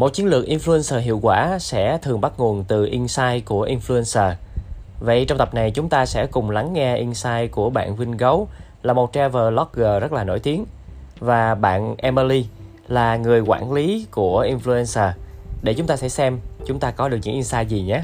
Một chiến lược influencer hiệu quả sẽ thường bắt nguồn từ insight của influencer. Vậy trong tập này chúng ta sẽ cùng lắng nghe insight của bạn Vinh Gấu, là một travel blogger rất là nổi tiếng và bạn Emily là người quản lý của influencer để chúng ta sẽ xem chúng ta có được những insight gì nhé.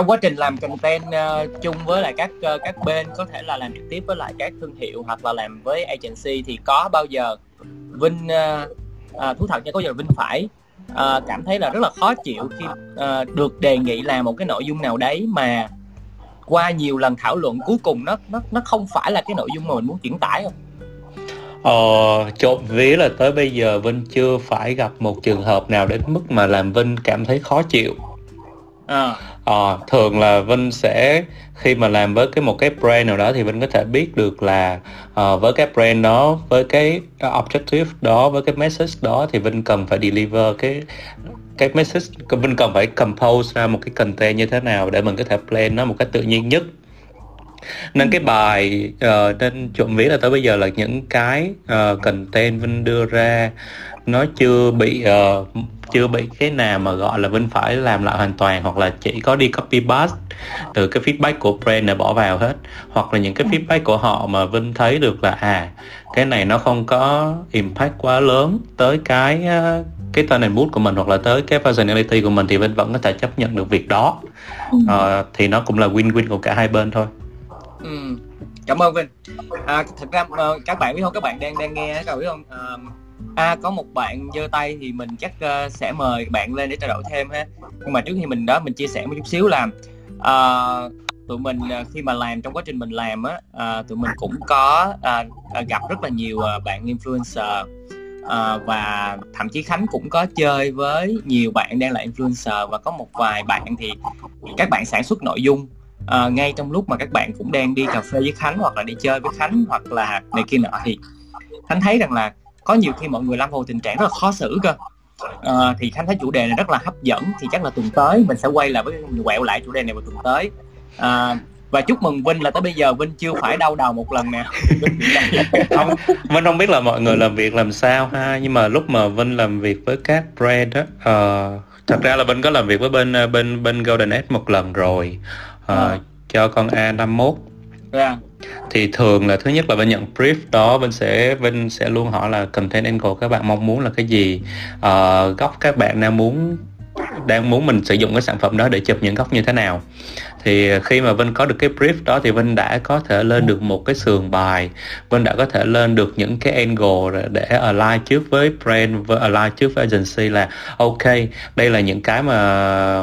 Trong quá trình làm content uh, chung với lại các uh, các bên có thể là làm trực tiếp với lại các thương hiệu hoặc là làm với agency thì có bao giờ Vinh uh, uh, thú thật nha có giờ Vinh phải uh, cảm thấy là rất là khó chịu khi uh, được đề nghị làm một cái nội dung nào đấy mà qua nhiều lần thảo luận cuối cùng nó nó nó không phải là cái nội dung mà mình muốn chuyển tải không? Ờ, trộm ví là tới bây giờ Vinh chưa phải gặp một trường hợp nào đến mức mà làm Vinh cảm thấy khó chịu à à, thường là vinh sẽ khi mà làm với cái một cái brand nào đó thì vinh có thể biết được là uh, với cái brand đó với cái objective đó với cái message đó thì vinh cần phải deliver cái cái message vinh cần phải compose ra một cái content như thế nào để mình có thể plan nó một cách tự nhiên nhất nên cái bài uh, nên trộm ví là tới bây giờ là những cái uh, content vinh đưa ra nó chưa bị uh, chưa bị cái nào mà gọi là Vinh phải làm lại hoàn toàn hoặc là chỉ có đi copy paste từ cái feedback của brand này bỏ vào hết. Hoặc là những cái feedback của họ mà Vinh thấy được là à cái này nó không có impact quá lớn tới cái cái tone and mood của mình hoặc là tới cái personality của mình thì Vinh vẫn có thể chấp nhận được việc đó. Uh, thì nó cũng là win-win của cả hai bên thôi ừ. cảm ơn Vinh. À, thực ra ờ, các bạn biết không? Các bạn đang đang nghe các bạn biết không? À, à có một bạn giơ tay thì mình chắc uh, sẽ mời bạn lên để trao đổi thêm ha. Nhưng mà trước khi mình đó mình chia sẻ một chút xíu là uh, tụi mình uh, khi mà làm trong quá trình mình làm á uh, tụi mình cũng có uh, gặp rất là nhiều uh, bạn influencer. Uh, và thậm chí khánh cũng có chơi với nhiều bạn đang là influencer và có một vài bạn thì các bạn sản xuất nội dung à, ngay trong lúc mà các bạn cũng đang đi cà phê với khánh hoặc là đi chơi với khánh hoặc là này kia nọ thì khánh thấy rằng là có nhiều khi mọi người lâm vào tình trạng rất là khó xử cơ. À, thì khánh thấy chủ đề này rất là hấp dẫn thì chắc là tuần tới mình sẽ quay lại với quẹo lại chủ đề này vào tuần tới. À, và chúc mừng Vinh là tới bây giờ Vinh chưa phải đau đầu một lần nè không Vinh không biết là mọi người làm việc làm sao ha nhưng mà lúc mà Vinh làm việc với các brand đó uh, thật ra là Vinh có làm việc với bên bên bên Golden Edge một lần rồi uh, à. cho con A51. Yeah thì thường là thứ nhất là bên nhận brief đó bên sẽ bên sẽ luôn hỏi là content angle các bạn mong muốn là cái gì. Uh, góc các bạn đang muốn đang muốn mình sử dụng cái sản phẩm đó để chụp những góc như thế nào. Thì khi mà Vinh có được cái brief đó thì Vinh đã có thể lên được một cái sườn bài Vinh đã có thể lên được những cái angle để align trước với brand align trước với agency là ok đây là những cái mà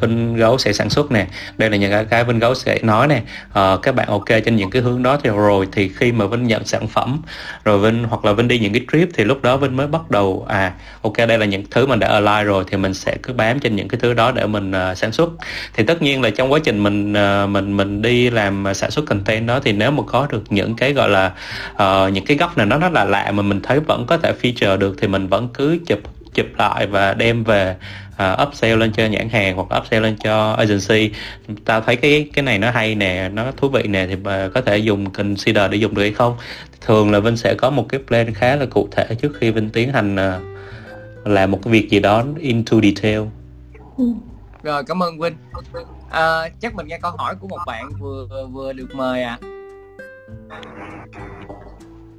Vinh Gấu sẽ sản xuất nè. Đây là những cái, Vinh Gấu sẽ nói nè. À, các bạn ok trên những cái hướng đó thì rồi thì khi mà Vinh nhận sản phẩm rồi Vinh hoặc là Vinh đi những cái trip thì lúc đó Vinh mới bắt đầu à ok đây là những thứ mình đã align rồi thì mình sẽ cứ bám trên những cái thứ đó để mình uh, sản xuất. Thì tất nhiên là trong quá trình mình uh, mình mình đi làm sản xuất content đó thì nếu mà có được những cái gọi là uh, những cái góc nào nó rất là lạ mà mình thấy vẫn có thể feature được thì mình vẫn cứ chụp chụp lại và đem về uh, upsell lên cho nhãn hàng hoặc upsell lên cho agency tao thấy cái cái này nó hay nè nó thú vị nè thì uh, có thể dùng consider để dùng được hay không thường là Vinh sẽ có một cái plan khá là cụ thể trước khi Vinh tiến hành uh, làm một cái việc gì đó into detail ừ. rồi cảm ơn Vinh à, chắc mình nghe câu hỏi của một bạn vừa vừa được mời ạ à.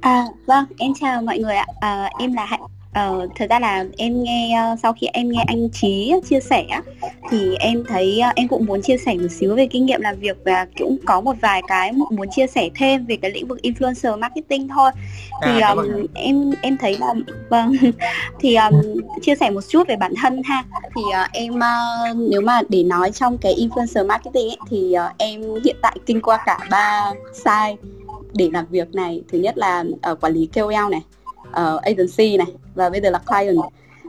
À, vâng, em chào mọi người ạ. À, em là Hạnh Ờ, thật ra là em nghe uh, sau khi em nghe anh Trí chia sẻ thì em thấy uh, em cũng muốn chia sẻ một xíu về kinh nghiệm làm việc và cũng có một vài cái muốn chia sẻ thêm về cái lĩnh vực influencer marketing thôi. Thì um, em em thấy là vâng thì um, chia sẻ một chút về bản thân ha. Thì uh, em uh, nếu mà để nói trong cái influencer marketing ấy, thì uh, em hiện tại kinh qua cả ba sai để làm việc này. Thứ nhất là uh, quản lý KOL này uh, agency này và bây giờ là client.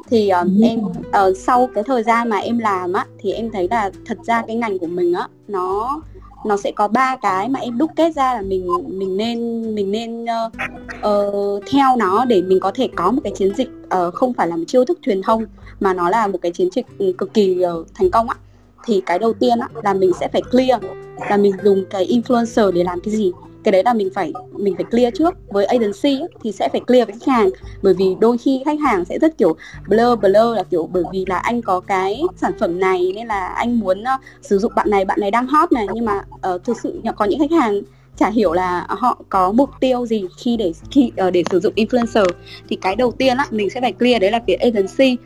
Thì uh, em uh, sau cái thời gian mà em làm á thì em thấy là thật ra cái ngành của mình á nó nó sẽ có ba cái mà em đúc kết ra là mình mình nên mình nên uh, uh, theo nó để mình có thể có một cái chiến dịch uh, không phải là một chiêu thức truyền thông mà nó là một cái chiến dịch cực kỳ uh, thành công ạ thì cái đầu tiên á, là mình sẽ phải clear là mình dùng cái influencer để làm cái gì cái đấy là mình phải mình phải clear trước. Với agency ấy, thì sẽ phải clear với khách hàng. Bởi vì đôi khi khách hàng sẽ rất kiểu blur blur là kiểu bởi vì là anh có cái sản phẩm này nên là anh muốn uh, sử dụng bạn này bạn này đang hot này. Nhưng mà uh, thực sự có những khách hàng chả hiểu là họ có mục tiêu gì khi để khi uh, để sử dụng influencer. Thì cái đầu tiên á mình sẽ phải clear đấy là phía agency.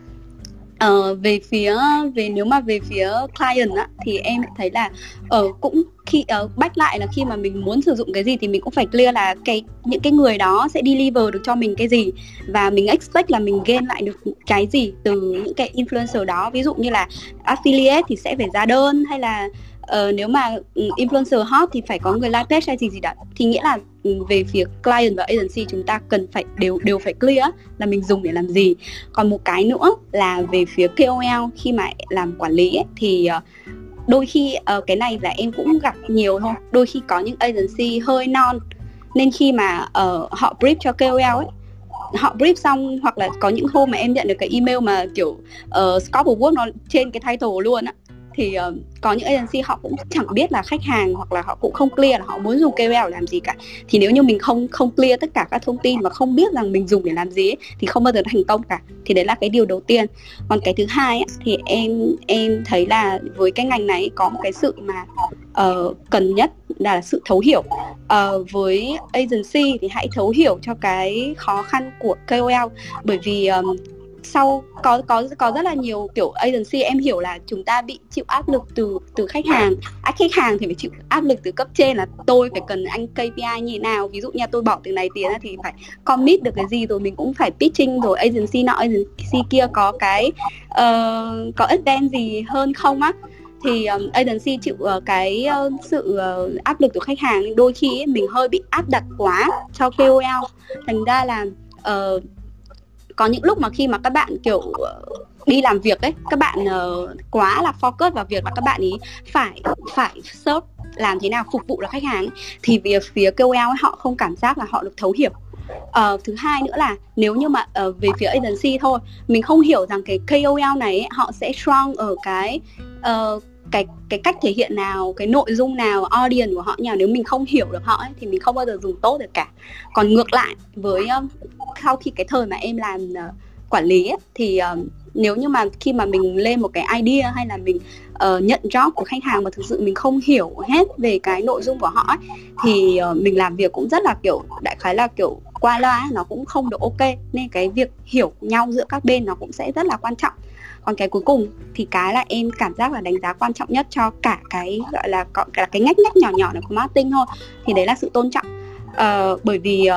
Uh, về phía về nếu mà về phía client á thì em thấy là ở uh, cũng khi uh, bách lại là khi mà mình muốn sử dụng cái gì thì mình cũng phải clear là cái những cái người đó sẽ deliver được cho mình cái gì. Và mình expect là mình gain lại được cái gì từ những cái influencer đó. Ví dụ như là affiliate thì sẽ phải ra đơn hay là uh, nếu mà ừ, influencer hot thì phải có người like page hay gì gì đó. Thì nghĩa là ừ, về phía client và agency chúng ta cần phải đều đều phải clear là mình dùng để làm gì. Còn một cái nữa là về phía KOL khi mà làm quản lý ấy, thì uh, đôi khi uh, cái này là em cũng gặp nhiều thôi. Đôi khi có những agency hơi non nên khi mà uh, họ brief cho KOL ấy họ brief xong hoặc là có những hôm mà em nhận được cái email mà kiểu uh, scope of work nó trên cái title luôn á thì uh, có những agency họ cũng chẳng biết là khách hàng hoặc là họ cũng không clear là họ muốn dùng KOL làm gì cả. Thì nếu như mình không không clear tất cả các thông tin và không biết rằng mình dùng để làm gì ấy, thì không bao giờ thành công cả. Thì đấy là cái điều đầu tiên. Còn cái thứ hai ấy, thì em em thấy là với cái ngành này có một cái sự mà uh, cần nhất là sự thấu hiểu. Uh, với agency thì hãy thấu hiểu cho cái khó khăn của KOL bởi vì um, sau có có có rất là nhiều kiểu agency em hiểu là chúng ta bị chịu áp lực từ từ khách hàng. À, khách hàng thì phải chịu áp lực từ cấp trên là tôi phải cần anh KPI như thế nào. Ví dụ như tôi bỏ từ này tiền thì phải commit được cái gì rồi mình cũng phải pitching rồi agency nọ agency kia có cái uh, có advance gì hơn không á. Thì um, agency chịu uh, cái uh, sự uh, áp lực từ khách hàng. Đôi khi ấy, mình hơi bị áp đặt quá cho KOL thành ra là uh, có những lúc mà khi mà các bạn kiểu đi làm việc ấy các bạn uh, quá là focus vào việc là các bạn ý phải phải search làm thế nào phục vụ được khách hàng ấy, thì về phía KOL ấy, họ không cảm giác là họ được thấu hiểu. Uh, thứ hai nữa là nếu như mà uh, về phía agency thôi mình không hiểu rằng cái KOL này ấy, họ sẽ strong ở cái uh, cái cái cách thể hiện nào cái nội dung nào audience của họ nào nếu mình không hiểu được họ ấy, thì mình không bao giờ dùng tốt được cả. Còn ngược lại với sau khi cái thời mà em làm uh, quản lý ấy, thì uh, nếu như mà khi mà mình lên một cái idea hay là mình uh, nhận job của khách hàng mà thực sự mình không hiểu hết về cái nội dung của họ ấy, thì uh, mình làm việc cũng rất là kiểu đại khái là kiểu qua loa nó cũng không được ok. Nên cái việc hiểu nhau giữa các bên nó cũng sẽ rất là quan trọng còn cái cuối cùng thì cái là em cảm giác là đánh giá quan trọng nhất cho cả cái gọi là có cả cái ngách ngách nhỏ nhỏ này của marketing thôi. Thì đấy là sự tôn trọng. Uh, bởi vì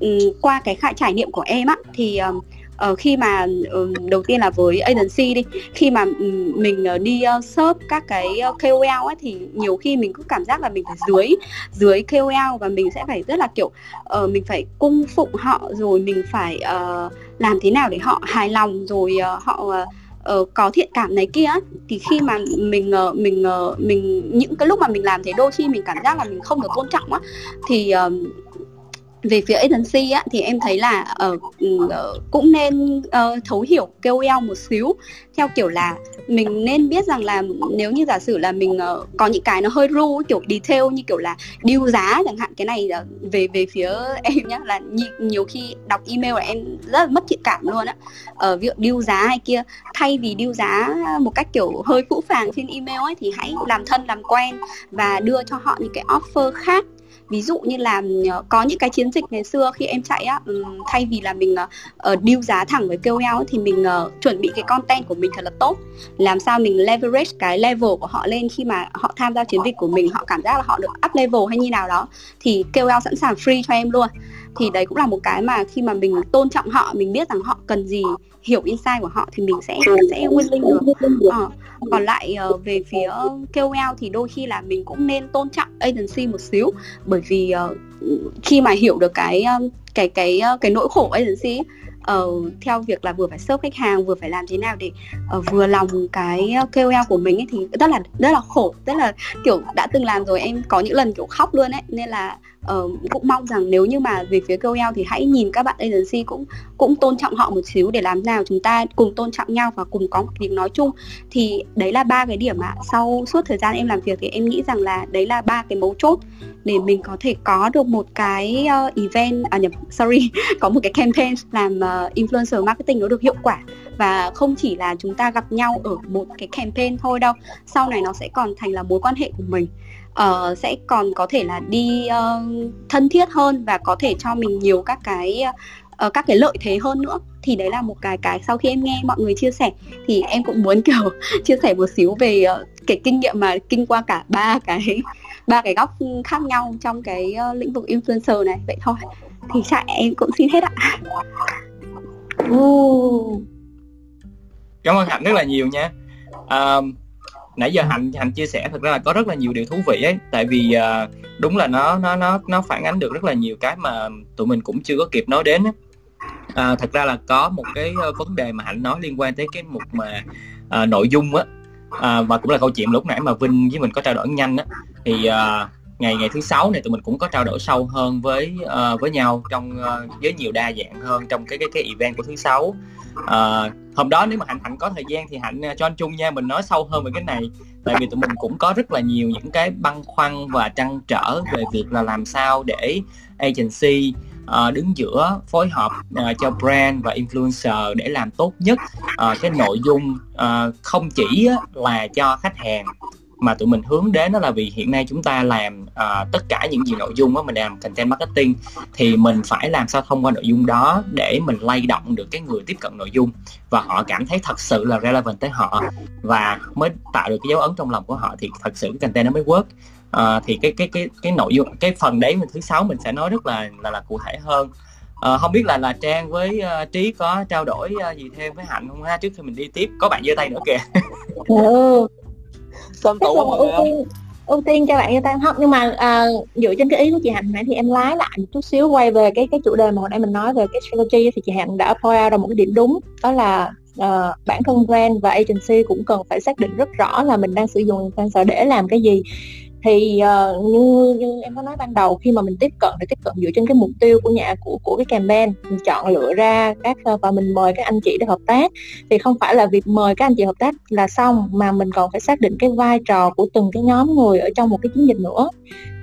uh, qua cái khả trải nghiệm của em á thì uh, uh, khi mà uh, đầu tiên là với agency đi khi mà um, mình uh, đi uh, search các cái uh, KOL ấy thì nhiều khi mình cứ cảm giác là mình phải dưới dưới KOL và mình sẽ phải rất là kiểu uh, mình phải cung phụng họ rồi mình phải uh, làm thế nào để họ hài lòng rồi uh, họ uh, uh, có thiện cảm này kia thì khi mà mình uh, mình uh, mình những cái lúc mà mình làm thế đôi khi mình cảm giác là mình không được tôn trọng á thì uh, về phía agency á, thì em thấy là uh, uh, cũng nên uh, thấu hiểu KOL một xíu. Theo kiểu là mình nên biết rằng là nếu như giả sử là mình uh, có những cái nó hơi ru kiểu detail như kiểu là điêu giá chẳng hạn cái này uh, về về phía em nhá là nhiều, nhiều khi đọc email là em rất là mất thiện cảm luôn á. Uh, ví dụ điêu giá hay kia thay vì điêu giá một cách kiểu hơi phũ phàng trên email ấy thì hãy làm thân làm quen và đưa cho họ những cái offer khác ví dụ như là ờ, có những cái chiến dịch ngày xưa khi em chạy á thay vì là mình ờ, ờ, uh, deal giá thẳng với KOL thì mình uh, chuẩn bị cái content của mình thật là tốt. Làm sao mình leverage cái level của họ lên khi mà họ tham gia chiến dịch của mình họ cảm giác là họ được up level hay như nào đó thì KOL sẵn sàng free cho em luôn. Thì đấy cũng là một cái mà khi mà mình tôn trọng họ mình biết rằng họ cần gì hiểu insight của họ thì mình sẽ sẽ willing được. ờ, còn lại uh, về phía KOL thì đôi khi là mình cũng nên tôn trọng agency một xíu. Bởi vì uh, khi mà hiểu được cái cái cái cái nỗi khổ agency uh, theo việc là vừa phải serve khách hàng vừa phải làm thế nào để uh, vừa lòng cái KOL của mình ấy, thì rất là rất là khổ. Rất là kiểu đã từng làm rồi em có những lần kiểu khóc luôn ấy. Nên là uh, cũng mong rằng nếu như mà về phía KOL thì hãy nhìn các bạn agency cũng cũng tôn trọng họ một xíu để làm nào chúng ta cùng tôn trọng nhau và cùng có một tiếng nói chung. Thì đấy là ba cái điểm ạ. Sau suốt thời gian em làm việc thì em nghĩ rằng là đấy là ba cái mấu chốt để mình có thể có được một cái uh, event à nhầm sorry có một cái campaign làm uh, influencer marketing nó được hiệu quả. Và không chỉ là chúng ta gặp nhau ở một cái campaign thôi đâu sau này nó sẽ còn thành là mối quan hệ của mình uh, sẽ còn có thể là đi uh, thân thiết hơn và có thể cho mình nhiều các cái uh, các cái lợi thế hơn nữa. Thì đấy là một cái cái sau khi em nghe mọi người chia sẻ thì em cũng muốn kiểu chia sẻ một xíu về uh, cái kinh nghiệm mà kinh qua cả ba cái ba cái góc khác nhau trong cái uh, lĩnh vực influencer này. Vậy thôi thì chắc em cũng xin hết ạ. Uh. cảm ơn hạnh rất là nhiều nha. Um, nãy giờ hạnh hạnh chia sẻ thật ra là có rất là nhiều điều thú vị ấy. Tại vì uh, đúng là nó nó nó nó phản ánh được rất là nhiều cái mà tụi mình cũng chưa có kịp nói đến ấy. À, thật ra là có một cái ờ, vấn đề mà hạnh nói liên quan tới cái mục mà à, nội dung á. À, và cũng là câu chuyện lúc nãy mà vinh với mình có trao đổi nhanh á. Thì uh, ngày ngày thứ sáu này tụi mình cũng có trao đổi sâu hơn với uh, với nhau trong uh, với nhiều đa dạng hơn trong cái cái cái event của thứ sáu à, hôm đó nếu mà hạnh hạnh có thời gian thì hạnh ờ, cho anh trung nha mình nói sâu hơn về cái này. Tại vì tụi mình cũng có rất là nhiều những cái băn khoăn và trăn trở về việc là làm sao để agency À, đứng giữa phối hợp à, cho brand và influencer để làm tốt nhất à, cái nội dung à, không chỉ là cho khách hàng mà tụi mình hướng đến đó là vì hiện nay chúng ta làm uh, tất cả những gì nội dung đó mình làm content marketing thì mình phải làm sao thông qua nội dung đó để mình lay động được cái người tiếp cận nội dung và họ cảm thấy thật sự là relevant tới họ và mới tạo được cái dấu ấn trong lòng của họ thì thật sự cái content nó mới work. Uh, thì cái cái cái cái nội dung cái phần đấy mình thứ sáu mình sẽ nói rất là là, là cụ thể hơn. À, không biết là là trang với uh, trí có trao đổi uh, gì thêm với hạnh không ha? Trước khi mình đi tiếp có bạn giơ tay nữa kìa. Ừ cơm tủ người ưu, ưu tiên cho bạn như tam không nhưng mà à, dựa trên cái ý của chị hạnh nãy thì em lái lại một chút xíu quay về cái cái chủ đề mà hồi nãy mình nói về cái strategy thì chị hạnh đã point ra một cái điểm đúng đó là uh, bản thân brand và agency cũng cần phải xác định rất rõ là mình đang sử dụng influencer để làm cái gì thì uh, như như em có nói ban đầu khi mà mình tiếp cận thì tiếp cận dựa trên cái mục tiêu của nhà của của cái campaign mình chọn lựa ra các ờ, và mình mời các anh chị để hợp tác thì không phải là việc mời các anh chị hợp tác là xong mà mình còn phải xác định cái vai trò của từng cái nhóm người ở trong một cái chiến dịch nữa.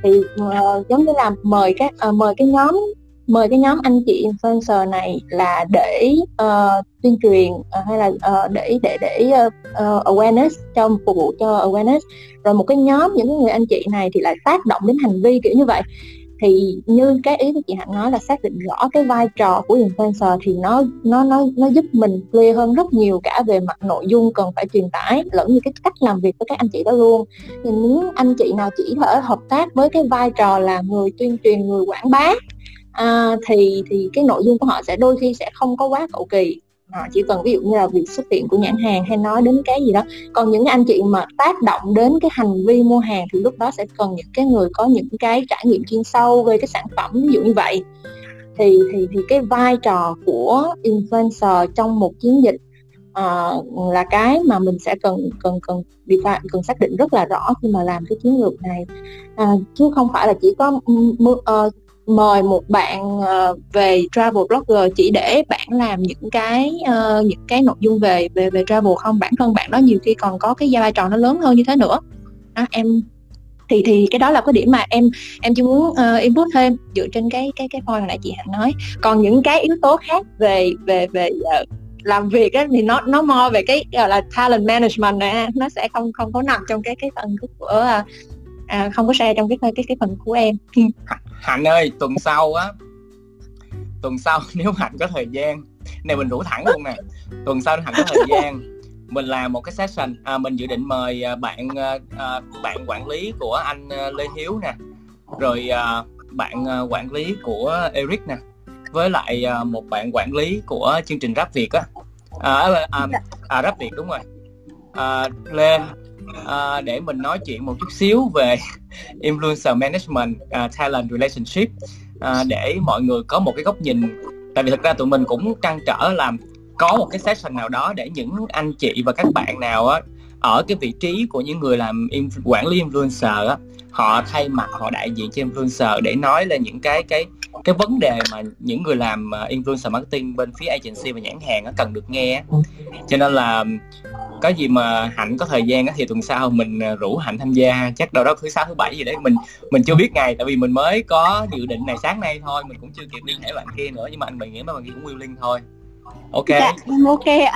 Thì uh, giống như là mời các uh, mời cái nhóm mời cái nhóm anh chị influencer này là để uh, tuyên truyền uh, hay là uh, để để để uh, awareness cho phục vụ cho awareness. Rồi một cái nhóm những người anh chị này thì lại tác động đến hành vi kiểu như vậy. Thì như cái ý của chị Hạnh nói là xác định rõ cái vai trò của influencer thì nó nó nó nó giúp mình clear hơn rất nhiều cả về mặt nội dung cần phải truyền tải lẫn như cái cách làm việc với các anh chị đó luôn. Thì nếu anh chị nào chỉ ở hợp tác với cái vai trò là người tuyên truyền người quảng bá à, thì thì cái nội dung của họ sẽ đôi khi sẽ không có quá cầu kỳ. Họ chỉ cần ví dụ như là việc xuất hiện của nhãn hàng hay nói đến cái gì đó. Còn những anh chị mà tác động đến cái hành vi mua hàng thì lúc đó sẽ cần những cái người có những cái trải nghiệm chuyên sâu về cái sản phẩm ví dụ như vậy. Thì thì thì cái vai trò của influencer trong một chiến dịch uh, là cái mà mình sẽ cần cần cần define cần xác định rất là rõ khi mà làm cái chiến lược này. Uh, chứ không phải là chỉ có uh, mời một bạn uh, về travel blogger chỉ để bạn làm những cái uh, những cái nội dung về về về travel không? Bản thân bạn đó nhiều khi còn có cái vai trò nó lớn hơn như thế nữa. Đó, em thì thì cái đó là cái điểm mà em em chỉ muốn uh, input thêm dựa trên cái cái cái point mà nãy chị hạnh nói. Còn những cái yếu tố khác về về về uh, làm việc ấy, thì nó nó mo về cái gọi là talent management này nó sẽ không không có nằm trong cái cái phần của uh, à, không có share trong cái cái cái phần của em. Hạnh ơi tuần sau á tuần sau nếu hạnh có thời gian này mình rủ thẳng luôn nè. Tuần sau hạnh có thời gian mình làm một cái session à, mình dự định mời à, bạn à, à, bạn quản lý của anh à, Lê Hiếu nè. Rồi à, bạn quản lý của Eric nè. Với lại à, một bạn quản lý của chương trình rap Việt á. À, à, à, à, rap Việt đúng rồi. À, lên à, để mình nói chuyện một chút xíu về influencer management uh, talent relationship. Uh, để mọi người có một cái góc nhìn. Tại vì thực ra tụi mình cũng trăn trở làm có một cái session nào đó để những anh chị và các bạn nào á ở cái vị trí của những người làm quản lý influencer á họ thay mặt họ đại diện cho influencer để nói lên những cái cái cái vấn đề mà những người làm à, influencer marketing bên phía agency và nhãn hàng á, cần được nghe cho nên là có gì mà hạnh có thời gian thì tuần sau mình à, rủ hạnh tham gia, chắc đâu đó thứ sáu, thứ bảy gì đấy, mình mình chưa biết ngày, tại vì mình mới có dự định này sáng nay thôi, mình cũng chưa kịp liên hệ bạn kia nữa, nhưng mà anh mình nghĩ mà bạn kia cũng willing thôi. Ok. Dạ ok ạ.